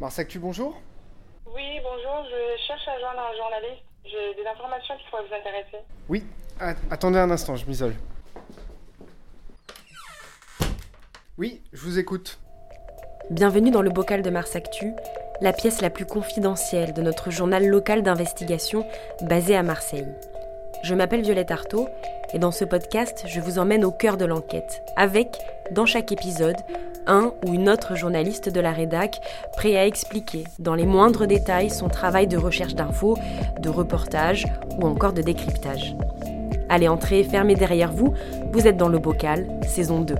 Mars Actu, bonjour. Oui, bonjour, je cherche à joindre un journaliste. J'ai des informations qui pourraient vous intéresser. Oui, attendez un instant, je m'isole. Oui, je vous écoute. Bienvenue dans le bocal de Mars Actu, la pièce la plus confidentielle de notre journal local d'investigation basé à Marseille. Je m'appelle Violette Artaud et dans ce podcast, je vous emmène au cœur de l'enquête, avec, dans chaque épisode, un ou une autre journaliste de la rédac prêt à expliquer dans les moindres détails son travail de recherche d'infos, de reportage ou encore de décryptage. Allez, entrez, fermez derrière vous, vous êtes dans le bocal, saison 2.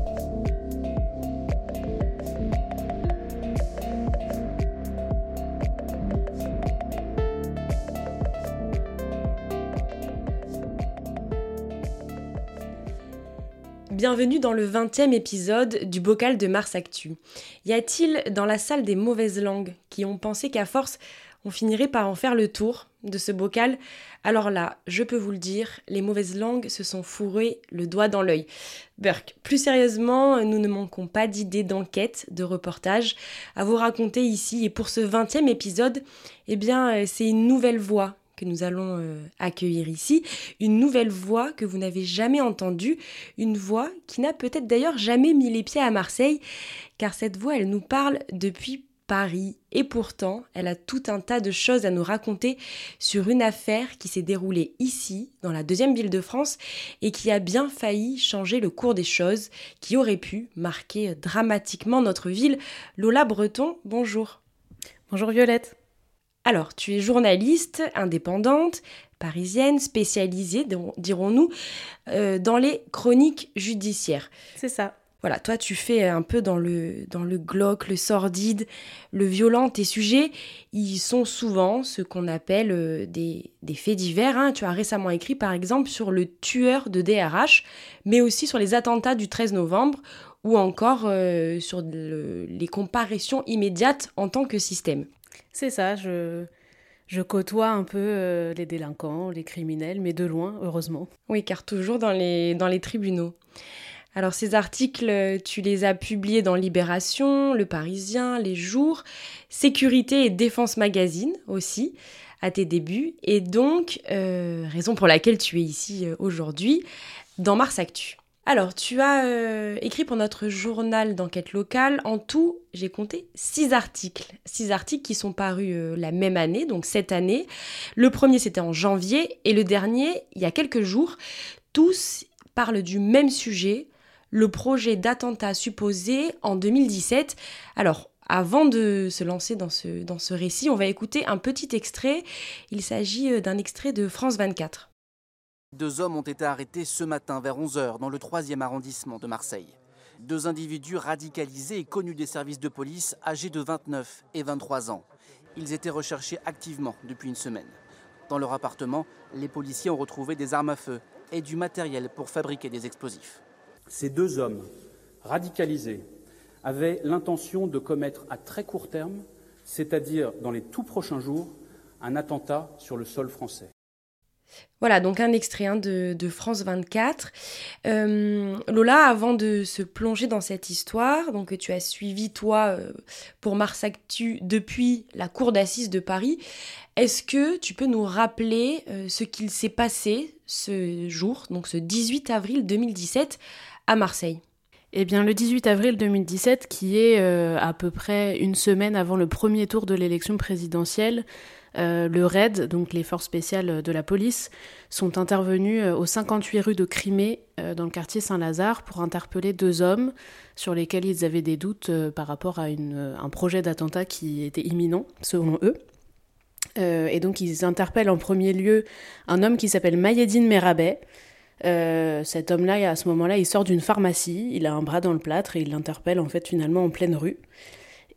Bienvenue dans le 20e épisode du bocal de Mars Actu. Y a-t-il dans la salle des mauvaises langues qui ont pensé qu'à force on finirait par en faire le tour de ce bocal? Alors là, je peux vous le dire, les mauvaises langues se sont fourrées le doigt dans l'œil. Burke, plus sérieusement, nous ne manquons pas d'idées d'enquête, de reportage à vous raconter ici. Et pour ce 20e épisode, eh bien, c'est une nouvelle voix que nous allons euh, accueillir ici, une nouvelle voix que vous n'avez jamais entendue, une voix qui n'a peut-être d'ailleurs jamais mis les pieds à Marseille, car cette voix, elle nous parle depuis Paris, et pourtant, elle a tout un tas de choses à nous raconter sur une affaire qui s'est déroulée ici, dans la deuxième ville de France, et qui a bien failli changer le cours des choses, qui aurait pu marquer dramatiquement notre ville. Lola Breton, bonjour. Bonjour Violette. Alors, tu es journaliste indépendante, parisienne, spécialisée, dirons-nous, euh, dans les chroniques judiciaires. C'est ça. Voilà, toi tu fais un peu dans le, dans le glauque, le sordide, le violent. Tes sujets, ils sont souvent ce qu'on appelle euh, des, faits divers. Hein. Tu as récemment écrit par exemple sur le tueur de DRH, mais aussi sur les attentats du 13 novembre ou encore euh, sur les comparaisons immédiates en tant que système. C'est ça, je, côtoie un peu euh, les délinquants, les criminels, mais de loin, heureusement. Oui, car toujours dans les, dans les tribunaux. Alors ces articles, tu les as publiés dans Libération, Le Parisien, Les Jours, Sécurité et Défense Magazine aussi, à tes débuts, et donc, euh, raison pour laquelle tu es ici euh, aujourd'hui, dans Mars Actu. Alors, tu as euh, écrit pour notre journal d'enquête locale, en tout, j'ai compté six articles. Six articles qui sont parus euh, la même année, donc cette année. Le premier, c'était en janvier, et le dernier, il y a quelques jours. Tous parlent du même sujet, le projet d'attentat supposé en 2017. Alors, avant de se lancer dans ce, dans ce récit, on va écouter un petit extrait. Il s'agit euh, d'un extrait de France 24. Deux hommes ont été arrêtés ce matin vers 11h dans le 3e arrondissement de Marseille. Deux individus radicalisés et connus des services de police âgés de 29 et 23 ans. Ils étaient recherchés activement depuis une semaine. Dans leur appartement, les policiers ont retrouvé des armes à feu et du matériel pour fabriquer des explosifs. Ces deux hommes radicalisés avaient l'intention de commettre à très court terme, c'est-à-dire dans les tout prochains jours, un attentat sur le sol français. Voilà, donc un extrait hein, de, France 24. Euh, Lola, avant de se plonger dans cette histoire, donc que tu as suivi toi euh, pour Mars Actu depuis la cour d'assises de Paris, est-ce que tu peux nous rappeler euh, ce qu'il s'est passé ce jour, donc ce 18 avril 2017 à Marseille? Eh bien, le 18 avril 2017, qui est à peu près une semaine avant le premier tour de l'élection présidentielle, euh, le RAID, donc les forces spéciales de la police, sont intervenus euh, au 58 rue de Crimée, euh, dans le quartier Saint-Lazare, pour interpeller deux hommes sur lesquels ils avaient des doutes par rapport à un projet d'attentat qui était imminent, selon eux. et donc ils interpellent en premier lieu un homme qui s'appelle Mayedine Merabet. cet homme-là, à ce moment-là, il sort d'une pharmacie, il a un bras dans le plâtre et il l'interpelle en fait finalement en pleine rue.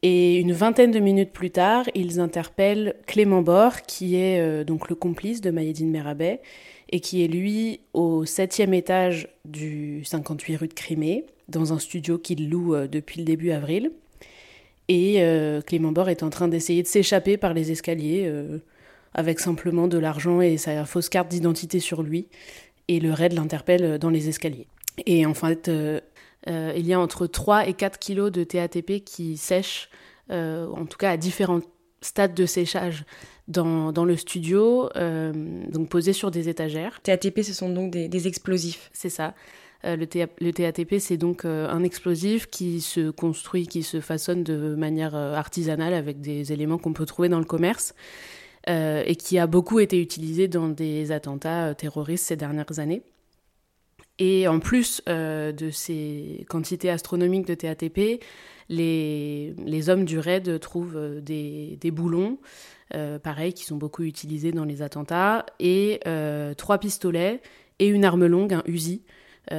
Et une vingtaine de minutes plus tard, ils interpellent Clément Bord, qui est euh, donc le complice de Mayedine Merabet, et qui est lui au septième étage du 58 rue de Crimée, dans un studio qu'il loue euh, depuis le début avril. Et euh, Clément Bord est en train d'essayer de s'échapper par les escaliers, avec simplement de l'argent et sa fausse carte d'identité sur lui. Et le raid l'interpelle dans les escaliers. Et en fait, il y a entre 3 et 4 kilos de TATP qui sèchent en tout cas à différents stades de séchage dans, dans le studio, donc posés sur des étagères. TATP, ce sont donc des, explosifs. C'est ça. le, le, TATP, c'est donc un explosif qui se construit, qui se façonne de manière artisanale avec des éléments qu'on peut trouver dans le commerce. Euh, et qui a beaucoup été utilisé dans des attentats euh, terroristes ces dernières années. Et en plus euh, de ces quantités astronomiques de TATP, les, les hommes du raid trouvent des, des boulons, euh, pareil, qui sont beaucoup utilisés dans les attentats, et trois pistolets et une arme longue, un Uzi,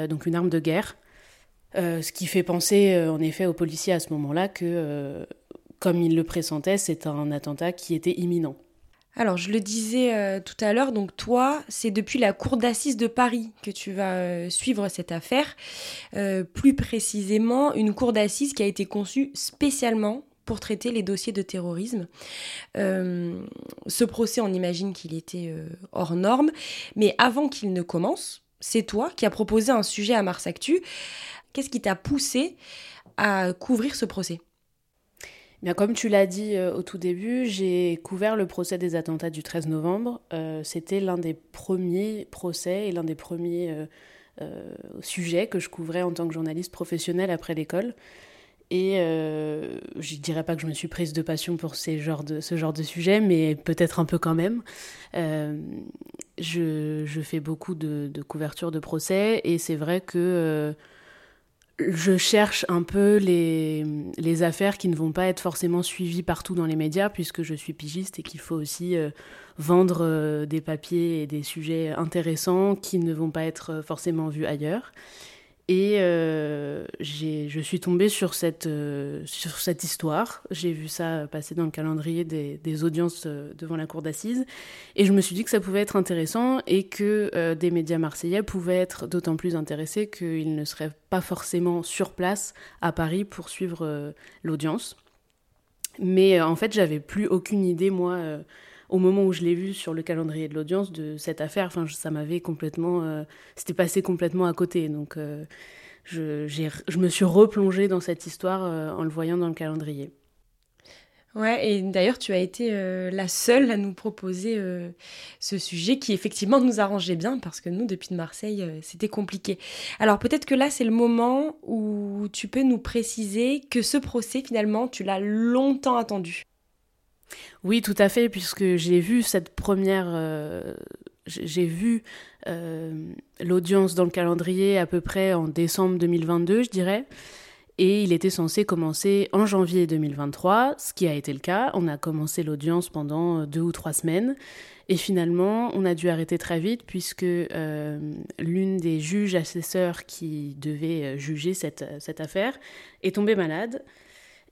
donc une arme de guerre. ce qui fait penser en effet aux policiers à ce moment-là que, comme ils le pressentaient, c'est un attentat qui était imminent. Alors, je le disais euh, tout à l'heure, donc toi, c'est depuis la Cour d'assises de Paris que tu vas euh, suivre cette affaire. Euh, plus précisément, une Cour d'assises qui a été conçue spécialement pour traiter les dossiers de terrorisme. ce procès, on imagine qu'il était hors norme, mais avant qu'il ne commence, c'est toi qui as proposé un sujet à Mars Actu. Qu'est-ce qui t'a poussé à couvrir ce procès? Comme tu l'as dit euh, au tout début, j'ai couvert le procès des attentats du 13 novembre. Euh, c'était l'un des premiers procès et l'un des premiers euh, sujets que je couvrais en tant que journaliste professionnelle après l'école. Et je ne dirais pas que je me suis prise de passion pour ce genre de sujet, mais peut-être un peu quand même. Je, je, fais beaucoup de, de couverture de procès et c'est vrai que je cherche un peu les, affaires qui ne vont pas être forcément suivies partout dans les médias, puisque je suis pigiste et qu'il faut aussi euh, vendre euh, des papiers et des sujets intéressants qui ne vont pas être forcément vus ailleurs. Et euh, je suis tombée sur cette, euh, sur cette histoire. J'ai vu ça passer dans le calendrier des, des audiences euh, devant la cour d'assises. Et je me suis dit que ça pouvait être intéressant et que euh, des médias marseillais pouvaient être d'autant plus intéressés qu'ils ne seraient pas forcément sur place à Paris pour suivre l'audience. Mais en fait, j'avais plus aucune idée, moi au moment où je l'ai vu sur le calendrier de l'audience de cette affaire, enfin, ça m'avait complètement. Euh, c'était passé complètement à côté. Donc, euh, je, me suis replongée dans cette histoire euh, en le voyant dans le calendrier. Ouais, et d'ailleurs, tu as été la seule à nous proposer ce sujet qui, effectivement, nous arrangeait bien parce que nous, depuis de Marseille, c'était compliqué. Alors, peut-être que là, c'est le moment où tu peux nous préciser que ce procès, finalement, tu l'as longtemps attendu. Oui, tout à fait, puisque j'ai vu cette première. Euh, j'ai vu euh, l'audience dans le calendrier à peu près en décembre 2022, je dirais. Et il était censé commencer en janvier 2023, ce qui a été le cas. On a commencé l'audience pendant deux ou trois semaines. Et finalement, on a dû arrêter très vite puisque euh, l'une des juges assesseurs qui devait juger cette, cette affaire est tombée malade.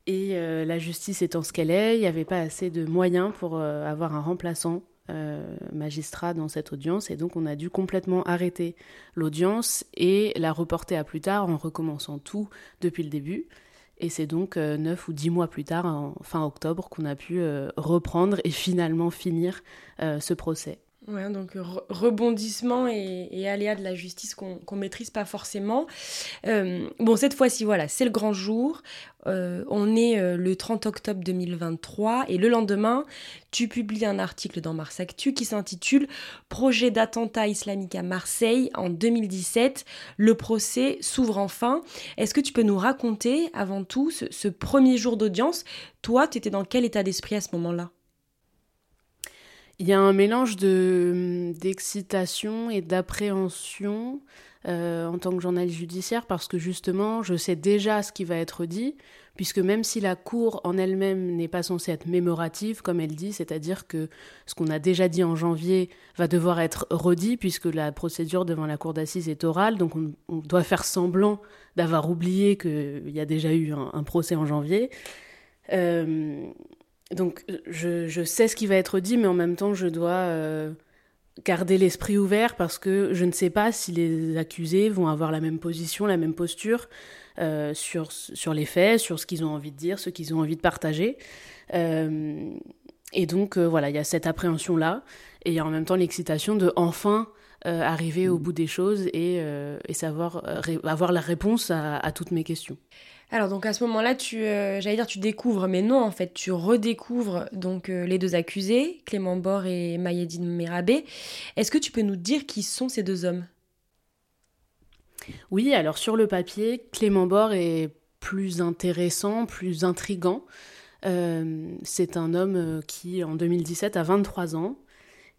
Et euh, la justice étant ce qu'elle est, il n'y avait pas assez de moyens pour euh, avoir un remplaçant euh, magistrat dans cette audience. Et donc on a dû complètement arrêter l'audience et la reporter à plus tard en recommençant tout depuis le début. Et c'est donc neuf ou dix mois plus tard, en fin octobre, qu'on a pu reprendre et finalement finir ce procès. Ouais, donc rebondissement et, et, aléas de la justice qu'on maîtrise pas forcément. Euh, bon, cette fois-ci, voilà, c'est le grand jour. Euh, on est euh, le 30 octobre 2023 et le lendemain, tu publies un article dans Mars Actu qui s'intitule Projet d'attentat islamique à Marseille en 2017. Le procès s'ouvre enfin. Est-ce que tu peux nous raconter avant tout ce, ce premier jour d'audience? Toi, tu étais dans quel état d'esprit à ce moment-là? Il y a un mélange de d'excitation et d'appréhension euh, en tant que journaliste judiciaire parce que justement, je sais déjà ce qui va être dit, puisque même si la cour en elle-même n'est pas censée être mémorative, comme elle dit, c'est-à-dire que ce qu'on a déjà dit en janvier va devoir être redit, puisque la procédure devant la cour d'assises est orale, donc on, doit faire semblant d'avoir oublié qu'il y a déjà eu un, procès en janvier. Euh, donc je, sais ce qui va être dit, mais en même temps, je dois euh, garder l'esprit ouvert parce que je ne sais pas si les accusés vont avoir la même position, la même posture euh, sur, sur les faits, sur ce qu'ils ont envie de dire, ce qu'ils ont envie de partager. Euh, et donc voilà, il y a cette appréhension-là, et il y a en même temps l'excitation de enfin arriver au bout des choses et, savoir avoir la réponse à toutes mes questions. Alors donc à ce moment-là, tu, euh, j'allais dire tu découvres, mais non en fait, tu redécouvres donc euh, les deux accusés, Clément Bord et Mayedine Merabé. Est-ce que tu peux nous dire qui sont ces deux hommes? Oui, alors sur le papier, Clément Bord est plus intéressant, plus intrigant. Euh, c'est un homme qui en 2017 a 23 ans.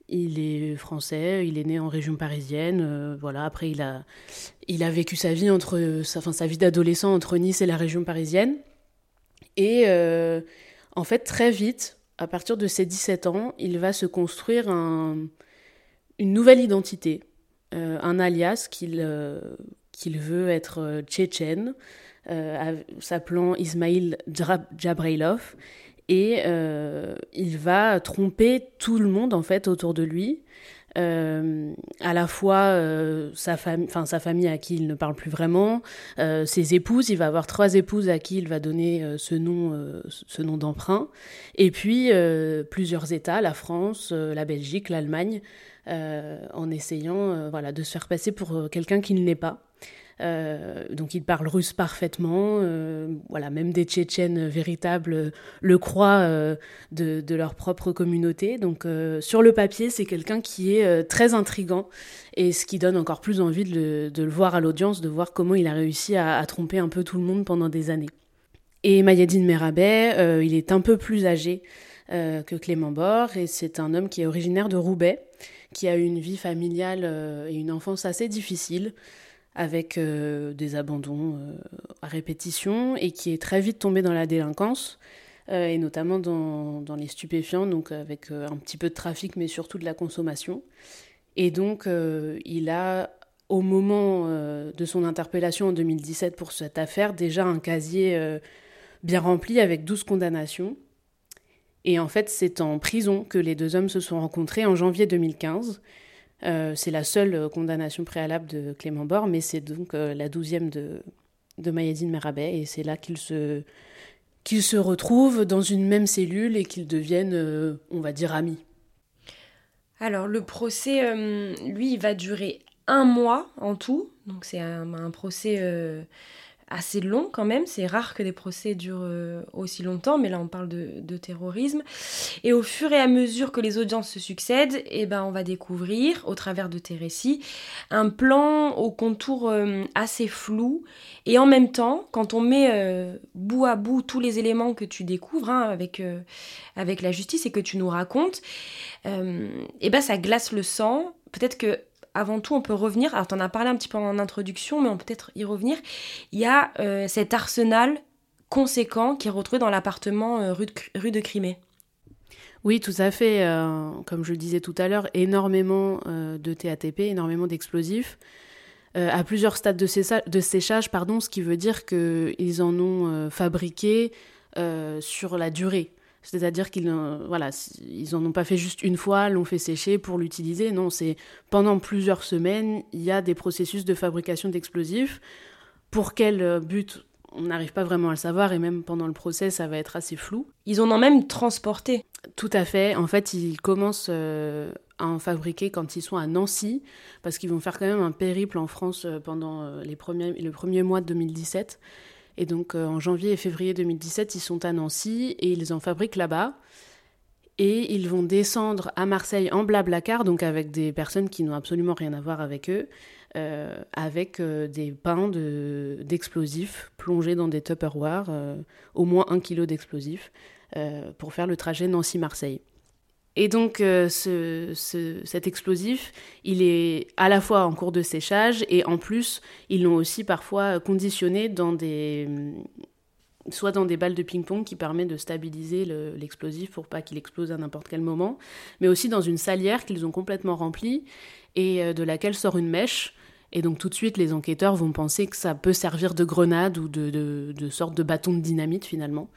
Il est français, il est né en région parisienne. Euh, voilà. Après, il a, il a vécu sa vie entre, sa, sa vie d'adolescent entre Nice et la région parisienne. Et euh, en fait, très vite, à partir de ses 17 ans, il va se construire un, une nouvelle identité, euh, un alias qu'il veut être tchétchène, s'appelant Ismail Jabrailov et euh, il va tromper tout le monde en fait autour de lui. Euh, à la fois euh, sa, sa famille à qui il ne parle plus vraiment, ses épouses, il va avoir trois épouses à qui il va donner ce nom, nom d'emprunt, et puis plusieurs États, la France, la Belgique, l'Allemagne, en essayant voilà, de se faire passer pour quelqu'un qu'il n'est pas. Euh, donc ils parlent russe parfaitement. Euh, voilà, même des Tchétchènes véritables le croient euh, de, leur propre communauté. Donc sur le papier, c'est quelqu'un qui est très intrigant et ce qui donne encore plus envie de le, voir à l'audience, de voir comment il a réussi à, tromper un peu tout le monde pendant des années. Et Mayadine Merabet, il est un peu plus âgé que Clément Bord et c'est un homme qui est originaire de Roubaix, qui a eu une vie familiale et une enfance assez difficile avec euh, des abandons euh, à répétition et qui est très vite tombé dans la délinquance euh, et notamment dans, dans, les stupéfiants, donc avec un petit peu de trafic mais surtout de la consommation. Et donc il a, au moment de son interpellation en 2017 pour cette affaire, déjà un casier bien rempli avec 12 condamnations. Et en fait, c'est en prison que les deux hommes se sont rencontrés en janvier 2015. Euh, c'est la seule euh, condamnation préalable de Clément Bord, mais c'est donc euh, la douzième de, de Mayadine Merabet, et c'est là qu'ils se, se retrouvent dans une même cellule et qu'ils deviennent, on va dire, amis. Alors, le procès, lui, il va durer un mois en tout, donc c'est un procès assez long quand même. C'est rare que des procès durent euh, aussi longtemps, mais là on parle de, terrorisme. Et au fur et à mesure que les audiences se succèdent, eh ben, on va découvrir, au travers de tes récits, un plan au contour euh, assez flou. Et en même temps, quand on met euh, bout à bout tous les éléments que tu découvres hein, avec, avec la justice et que tu nous racontes, eh ben, ça glace le sang. Peut-être que avant tout, on peut revenir, alors tu en as parlé un petit peu en introduction, mais on peut peut-être y revenir, il y a euh, cet arsenal conséquent qui est retrouvé dans l'appartement euh, rue, de, Crimée. Oui, tout à fait. Euh, comme je le disais tout à l'heure, énormément de TATP, énormément d'explosifs. à plusieurs stades de, de, séchage, pardon, ce qui veut dire qu'ils en ont fabriqué sur la durée. C'est-à-dire qu'ils voilà, ils en ont pas fait juste une fois, l'ont fait sécher pour l'utiliser. Non, c'est pendant plusieurs semaines, il y a des processus de fabrication d'explosifs. Pour quel euh, but on n'arrive pas vraiment à le savoir et même pendant le procès, ça va être assez flou. Ils en ont même transporté. Tout à fait. En fait, ils commencent euh, à en fabriquer quand ils sont à Nancy, parce qu'ils vont faire quand même un périple en France euh, pendant les premiers, le premier mois de 2017. Et donc euh, en janvier et février 2017, ils sont à Nancy et ils en fabriquent là-bas. Et ils vont descendre à Marseille en blablacar, donc avec des personnes qui n'ont absolument rien à voir avec eux, euh, avec euh, des pains d'explosifs plongés dans des Tupperware, au moins un kilo d'explosifs, pour faire le trajet Nancy-Marseille. Et donc euh, ce, cet explosif, il est à la fois en cours de séchage et en plus, ils l'ont aussi parfois conditionné dans des soit dans des balles de ping-pong qui permettent de stabiliser l'explosif pour pas qu'il explose à n'importe quel moment, mais aussi dans une salière qu'ils ont complètement remplie et euh, de laquelle sort une mèche. Et donc tout de suite, les enquêteurs vont penser que ça peut servir de grenade ou de sorte de bâton de dynamite finalement.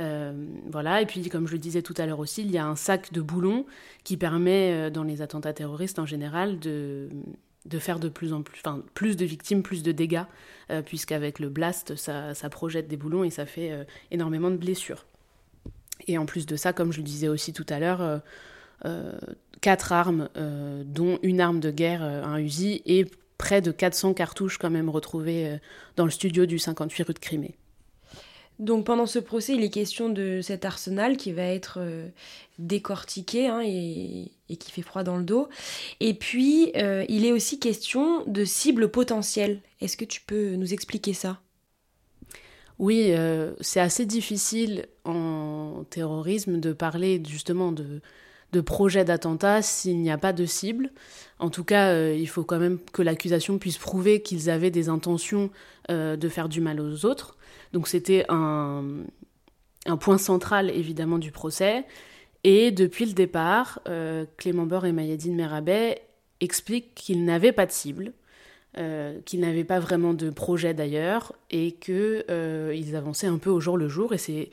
Euh, voilà, et puis comme je le disais tout à l'heure aussi, il y a un sac de boulons qui permet, euh, dans les attentats terroristes en général, de, faire de plus en plus, enfin, plus de victimes, plus de dégâts, euh, puisqu'avec le blast, ça, ça, projette des boulons et ça fait énormément de blessures. Et en plus de ça, comme je le disais aussi tout à l'heure, quatre armes, dont une arme de guerre, un Uzi, et près de 400 cartouches quand même retrouvées dans le studio du 58 rue de Crimée. Donc pendant ce procès, il est question de cet arsenal qui va être euh, décortiqué hein, et, qui fait froid dans le dos. Et puis, euh, il est aussi question de cibles potentielles. Est-ce que tu peux nous expliquer ça? Oui, euh, c'est assez difficile en terrorisme de parler justement de, de projet d'attentat s'il n'y a pas de cible. En tout cas, il faut quand même que l'accusation puisse prouver qu'ils avaient des intentions de faire du mal aux autres. Donc c'était un, point central évidemment du procès. Et depuis le départ, euh, Clément Bord et Mayadine Merabet expliquent qu'ils n'avaient pas de cible, euh, qu'ils n'avaient pas vraiment de projet d'ailleurs, et qu'ils euh, avançaient un peu au jour le jour, et c'est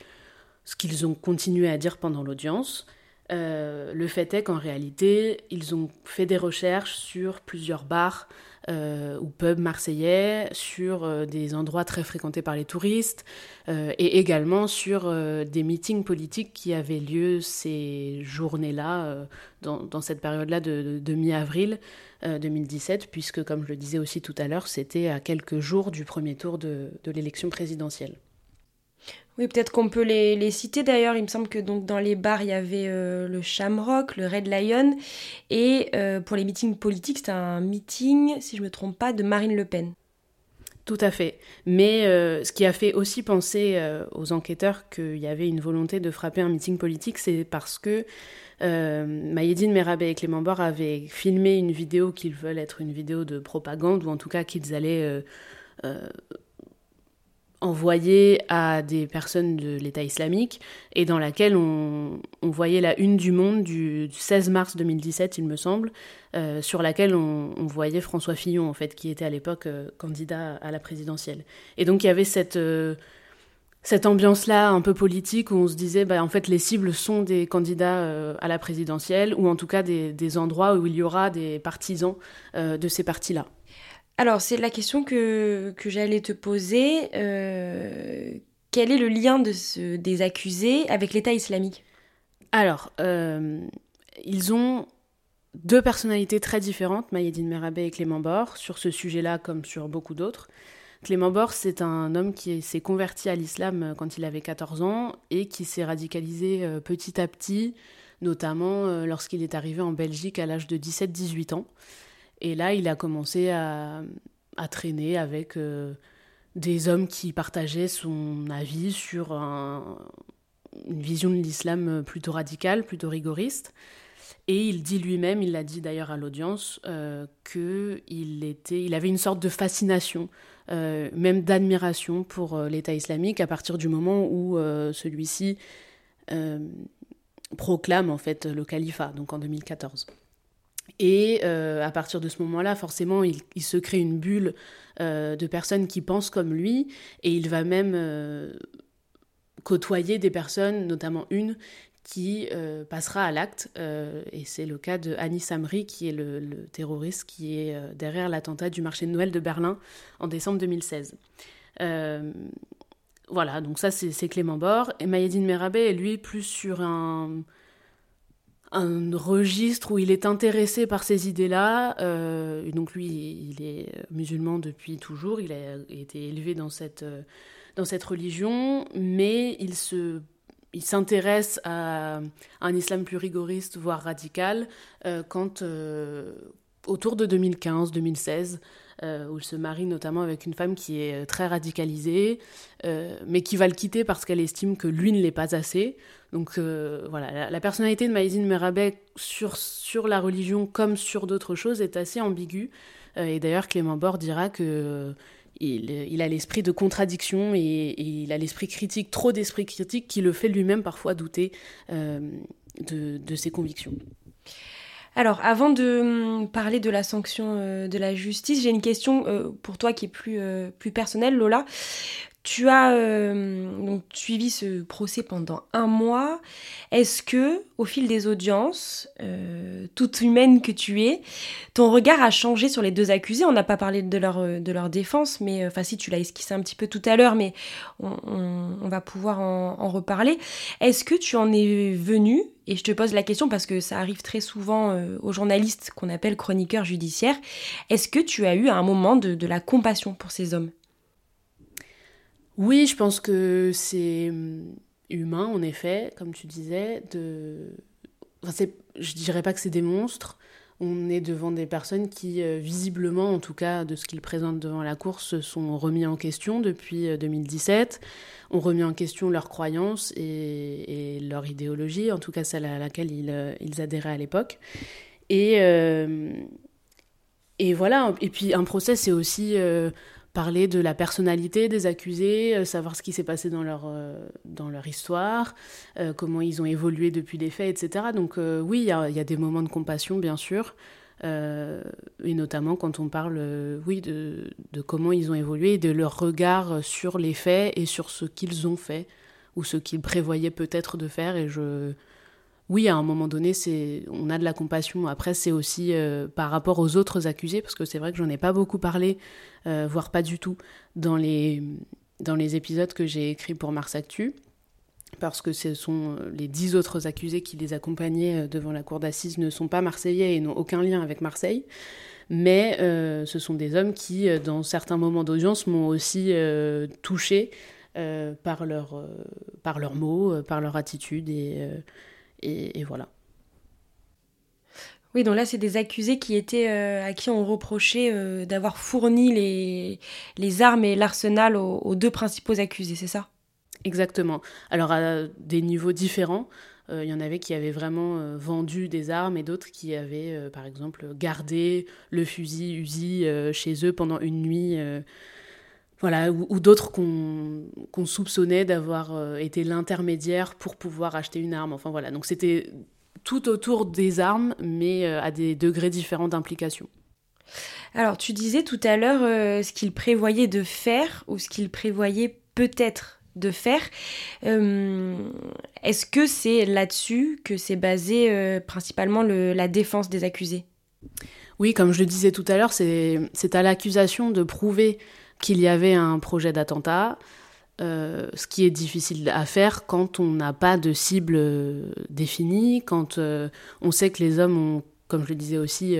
ce qu'ils ont continué à dire pendant l'audience. Le fait est qu'en réalité, ils ont fait des recherches sur plusieurs bars euh, ou pubs marseillais, sur euh, des endroits très fréquentés par les touristes, euh, et également sur des meetings politiques qui avaient lieu ces journées-là, dans, cette période-là de, mi-avril 2017, puisque, comme je le disais aussi tout à l'heure, c'était à quelques jours du premier tour de l'élection présidentielle. Oui, peut-être qu'on peut les, citer d'ailleurs. Il me semble que donc dans les bars, il y avait euh, le Shamrock, le Red Lion. Et euh, pour les meetings politiques, c'était un meeting, si je ne me trompe pas, de Marine Le Pen. Tout à fait. Mais euh, ce qui a fait aussi penser aux enquêteurs qu'il y avait une volonté de frapper un meeting politique, c'est parce que Mayedine Merabé et Clément Bord avaient filmé une vidéo qu'ils veulent être une vidéo de propagande, ou en tout cas qu'ils allaient envoyée à des personnes de l'État islamique et dans laquelle on, voyait la une du monde du 16 mars 2017, il me semble, euh, sur laquelle on, voyait François Fillon, en fait, qui était à l'époque euh, candidat à la présidentielle. Et donc il y avait cette, euh, cette ambiance-là un peu politique où on se disait, bah, en fait, les cibles sont des candidats à la présidentielle ou en tout cas des, des, endroits où il y aura des partisans de ces partis-là. Alors, c'est la question que, j'allais te poser. Euh, quel est le lien de des accusés avec l'État islamique? Alors, euh, ils ont deux personnalités très différentes, Mayedine Merabé et Clément Bord, sur ce sujet-là comme sur beaucoup d'autres. Clément Bord, c'est un homme qui s'est converti à l'islam quand il avait 14 ans et qui s'est radicalisé euh, petit à petit, notamment lorsqu'il est arrivé en Belgique à l'âge de 17-18 ans. Et là, il a commencé à, traîner avec euh, des hommes qui partageaient son avis sur une vision de l'islam plutôt radicale, plutôt rigoriste. Et il dit lui-même, il l'a dit d'ailleurs à l'audience, euh, qu'il il avait une sorte de fascination, euh, même d'admiration pour l'État islamique à partir du moment où celui-ci proclame en fait le califat, donc en 2014. Et euh, à partir de ce moment-là, forcément, il, se crée une bulle euh, de personnes qui pensent comme lui, et il va même euh, côtoyer des personnes, notamment une, qui passera à l'acte, et c'est le cas de Anis Samri, qui est le, terroriste qui est derrière l'attentat du marché de Noël de Berlin en décembre 2016. voilà, donc ça c'est Clément Bord, et Mayedine Merabé est lui plus sur un un registre où il est intéressé par ces idées-là. Euh, donc lui, il est musulman depuis toujours, il a été élevé dans cette, euh, dans cette religion, mais il se il s'intéresse à un islam plus rigoriste, voire radical, euh, quand, autour de 2015-2016, où il se marie notamment avec une femme qui est très radicalisée, mais qui va le quitter parce qu'elle estime que lui ne l'est pas assez. Donc euh, voilà, la, personnalité de Maïzine Merabek sur, sur la religion comme sur d'autres choses est assez ambiguë. Euh, et d'ailleurs, Clément Bord dira que euh, il, a l'esprit de contradiction et, il a l'esprit critique, trop d'esprit critique, qui le fait lui-même parfois douter de, ses convictions. Alors, avant de hum, parler de la sanction de la justice, j'ai une question pour toi qui est plus, plus personnelle, Lola. Tu as euh, suivi ce procès pendant un mois. Est-ce que, au fil des audiences, euh, toute humaine que tu es, ton regard a changé sur les deux accusés? On n'a pas parlé de leur, euh, de leur défense, mais enfin si tu l'as esquissé un petit peu tout à l'heure, mais on, va pouvoir en, reparler. Est-ce que tu en es venu? Et je te pose la question parce que ça arrive très souvent aux journalistes qu'on appelle chroniqueurs judiciaires. Est-ce que tu as eu un moment de la compassion pour ces hommes? Oui, je pense que c'est hum, humain, en effet, comme tu disais. De... Enfin, je dirais pas que c'est des monstres. On est devant des personnes qui, euh, visiblement, en tout cas de ce qu'ils présentent devant la cour, se sont remis en question depuis 2017, euh, ont remis en question leurs croyances et, leur idéologie, en tout cas celle à laquelle ils, euh, ils adhéraient à l'époque. Et, et voilà, et puis un procès, c'est aussi parler de la personnalité des accusés, euh, savoir ce qui s'est passé dans leur, euh, dans leur histoire, euh, comment ils ont évolué depuis les faits, etc. Donc oui, il y, a, des moments de compassion, bien sûr, et notamment quand on parle oui, de, de, comment ils ont évolué, de leur regard sur les faits et sur ce qu'ils ont fait, ou ce qu'ils prévoyaient peut-être de faire. Et je, oui, à un moment donné, c'est, on a de la compassion. Après, c'est aussi euh, par rapport aux autres accusés, parce que c'est vrai que j'en ai pas beaucoup parlé, euh, voire pas du tout, dans les, dans les épisodes que j'ai écrits pour Mars Actu, parce que ce sont euh, les dix autres accusés qui les accompagnaient devant la cour d'assises ne sont pas marseillais et n'ont aucun lien avec Marseille. Mais ce sont des hommes qui, dans certains moments d'audience, m'ont aussi touché par, leur, par leurs mots, par leur attitude et et, voilà. Oui, donc là, c'est des accusés qui étaient, euh, à qui on reprochait euh, d'avoir fourni les, les, armes et l'arsenal aux, deux principaux accusés, c'est ça? Exactement. Alors, à des niveaux différents. Euh, il y en avait qui avaient vraiment vendu des armes et d'autres qui avaient, par exemple, gardé le fusil Uzi chez eux pendant une nuit voilà, ou, d'autres qu'on soupçonnait d'avoir euh, été l'intermédiaire pour pouvoir acheter une arme. Enfin voilà, donc c'était tout autour des armes, mais euh, à des degrés différents d'implication. Alors tu disais tout à l'heure euh, ce qu'il prévoyait de faire ou ce qu'il prévoyait peut-être de faire. Est-ce que c'est là-dessus que c'est basé principalement la défense des accusés? Oui, comme je le disais tout à l'heure, c'est à l'accusation de prouver qu'il y avait un projet d'attentat, euh, ce qui est difficile à faire quand on n'a pas de cible euh, définie, quand euh, on sait que les hommes ont, comme je le disais aussi,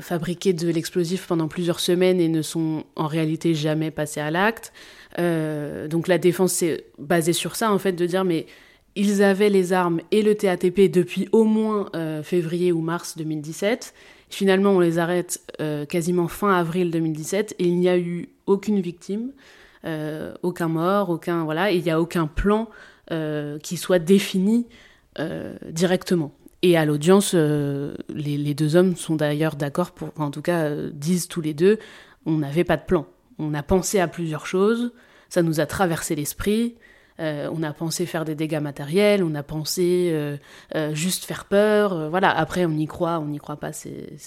fabriqué de l'explosif pendant plusieurs semaines et ne sont en réalité jamais passés à l'acte. donc la défense c'est basée sur ça en fait, de dire mais ils avaient les armes et le TATP depuis au moins février ou mars 2017. Finalement, on les arrête quasiment fin avril 2017 et il n'y a eu aucune victime, euh, aucun mort, aucun voilà, il n'y a aucun plan euh, qui soit défini euh, directement. Et à l'audience, les, deux hommes sont d'ailleurs d'accord pour, en tout cas, disent tous les deux, on n'avait pas de plan. On a pensé à plusieurs choses, ça nous a traversé l'esprit, euh, on a pensé faire des dégâts matériels, on a pensé euh, euh, juste faire peur. voilà, après on y croit, on n'y croit pas, c'est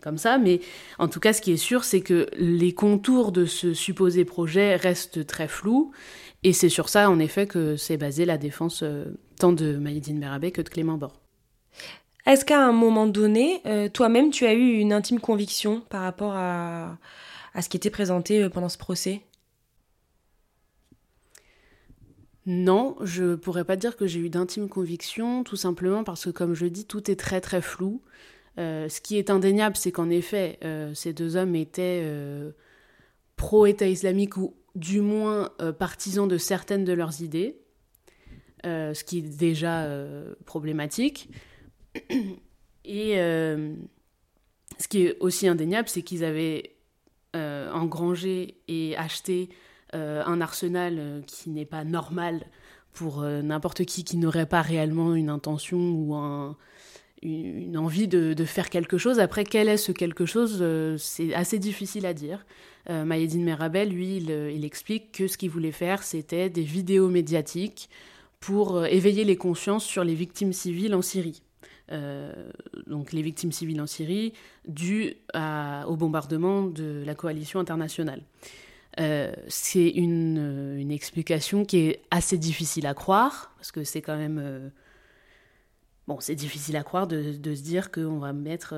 comme ça. Mais en tout cas, ce qui est sûr, c'est que les contours de ce supposé projet restent très flous. Et c'est sur ça, en effet, que s'est basée la défense tant de Maïdine Merabé que de Clément Bord. Est-ce qu'à un moment donné, toi-même, tu as eu une intime conviction par rapport à ce qui était présenté pendant ce procès? Non, je pourrais pas dire que j'ai eu d'intime conviction, tout simplement parce que, comme je dis, tout est très très flou. Euh, ce qui est indéniable, c'est qu'en effet, euh, ces deux hommes étaient euh, pro-État islamique ou du moins partisans de certaines de leurs idées, ce qui est déjà problématique. Et ce qui est aussi indéniable, c'est qu'ils avaient engrangé et acheté un arsenal euh, qui n'est pas normal pour euh, n'importe qui qui n'aurait pas réellement une intention ou une envie de, faire quelque chose. Après, quel est ce quelque chose C'est assez difficile à dire. Euh, Mayedine Merabel, lui, il, explique que ce qu'il voulait faire, c'était des vidéos médiatiques pour éveiller les consciences sur les victimes civiles en Syrie. donc les victimes civiles en Syrie dues au bombardement de la coalition internationale. Euh, c'est une, euh, une, explication qui est assez difficile à croire, parce que c'est quand même... Euh, bon, c'est difficile à croire de, de se dire qu'on va mettre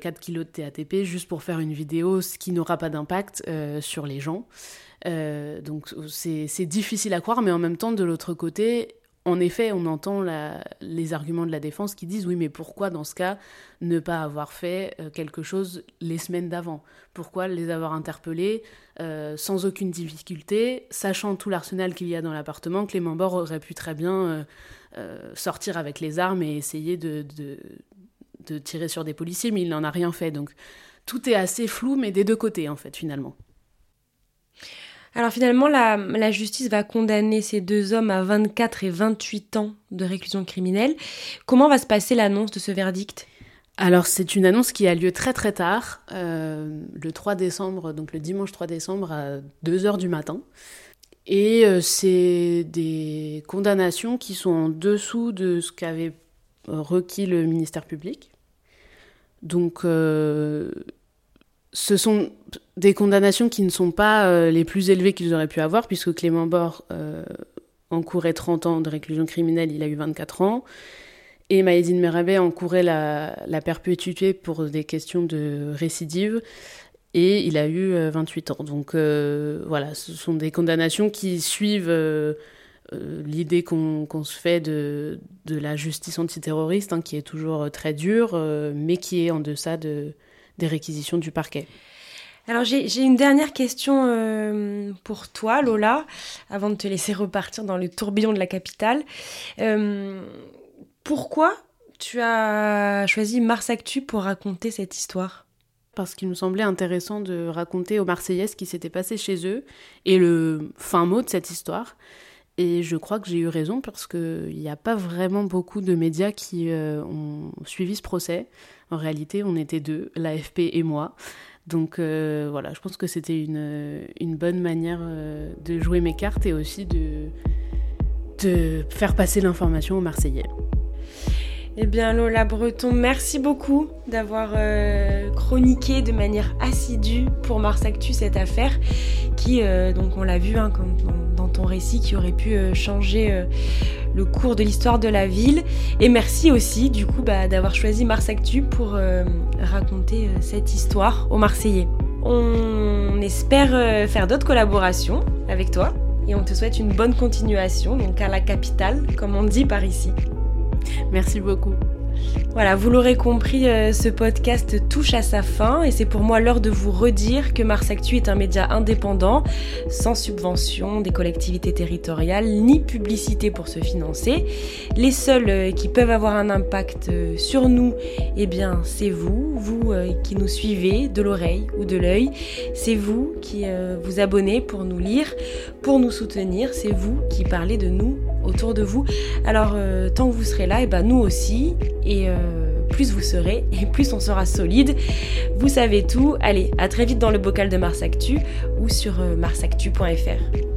4 kilos de TATP juste pour faire une vidéo, ce qui n'aura pas d'impact sur les gens. donc c'est difficile à croire, mais en même temps, de l'autre côté, en effet, on entend les arguments de la défense qui disent oui, mais pourquoi dans ce cas ne pas avoir fait euh, quelque chose les semaines d'avant? Pourquoi les avoir interpellés euh, sans aucune difficulté, sachant tout l'arsenal qu'il y a dans l'appartement, Clément Bord aurait pu très bien euh, sortir avec les armes et essayer de, de, tirer sur des policiers, mais il n'en a rien fait. Donc tout est assez flou, mais des deux côtés en fait finalement. Alors finalement, la, justice va condamner ces deux hommes à 24 et 28 ans de réclusion criminelle. Comment va se passer l'annonce de ce verdict? Alors c'est une annonce qui a lieu très très tard, euh, le 3 décembre, donc le dimanche 3 décembre à 2h du matin. Et euh, c'est des condamnations qui sont en dessous de ce qu'avait requis le ministère public. Donc euh, ce sont des condamnations qui ne sont pas euh, les plus élevées qu'ils auraient pu avoir, puisque Clément Bord euh, encourait 30 ans de réclusion criminelle, il a eu 24 ans. Et Maïdine Merabé encourait la, la, perpétuité pour des questions de récidive, et il a eu 28 euh, ans. Donc voilà, ce sont des condamnations qui suivent l'idée qu'on se fait de, de, la justice antiterroriste, hein, qui est toujours très dure, mais qui est en deçà de, des réquisitions du parquet. Alors j'ai une dernière question euh, pour toi, Lola, avant de te laisser repartir dans le tourbillon de la capitale. Euh, pourquoi tu as choisi Mars Actu pour raconter cette histoire? Parce qu'il nous semblait intéressant de raconter aux Marseillais ce qui s'était passé chez eux et le fin mot de cette histoire. Et je crois que j'ai eu raison parce qu'il n'y a pas vraiment beaucoup de médias qui euh, ont suivi ce procès. En réalité, on était deux, l'AFP et moi. Donc euh, voilà, je pense que c'était une, bonne manière euh, de jouer mes cartes et aussi de faire passer l'information aux Marseillais. Eh bien Lola Breton, merci beaucoup d'avoir euh, chroniqué de manière assidue pour Mars Actu cette affaire qui, euh, donc on l'a vu hein, dans, ton récit, qui aurait pu euh, changer le cours de l'histoire de la ville. Et merci aussi du coup bah, d'avoir choisi Mars Actu pour raconter cette histoire aux Marseillais. On espère faire d'autres collaborations avec toi et on te souhaite une bonne continuation, à la capitale, comme on dit par ici. Merci beaucoup. Voilà, vous l'aurez compris, euh, ce podcast touche à sa fin et c'est pour moi l'heure de vous redire que Mars Actu est un média indépendant, sans subvention des collectivités territoriales ni publicité pour se financer. Les seuls euh, qui peuvent avoir un impact euh, sur nous, eh bien, c'est vous, vous qui nous suivez de l'oreille ou de l'œil. C'est vous qui vous abonnez pour nous lire, pour nous soutenir. C'est vous qui parlez de nous autour de vous. Alors, tant que vous serez là, eh ben nous aussi. Euh, plus vous serez et plus on sera solide. Vous savez tout. Allez, à très vite dans le bocal de Mars Actu ou sur euh, marsactu.fr.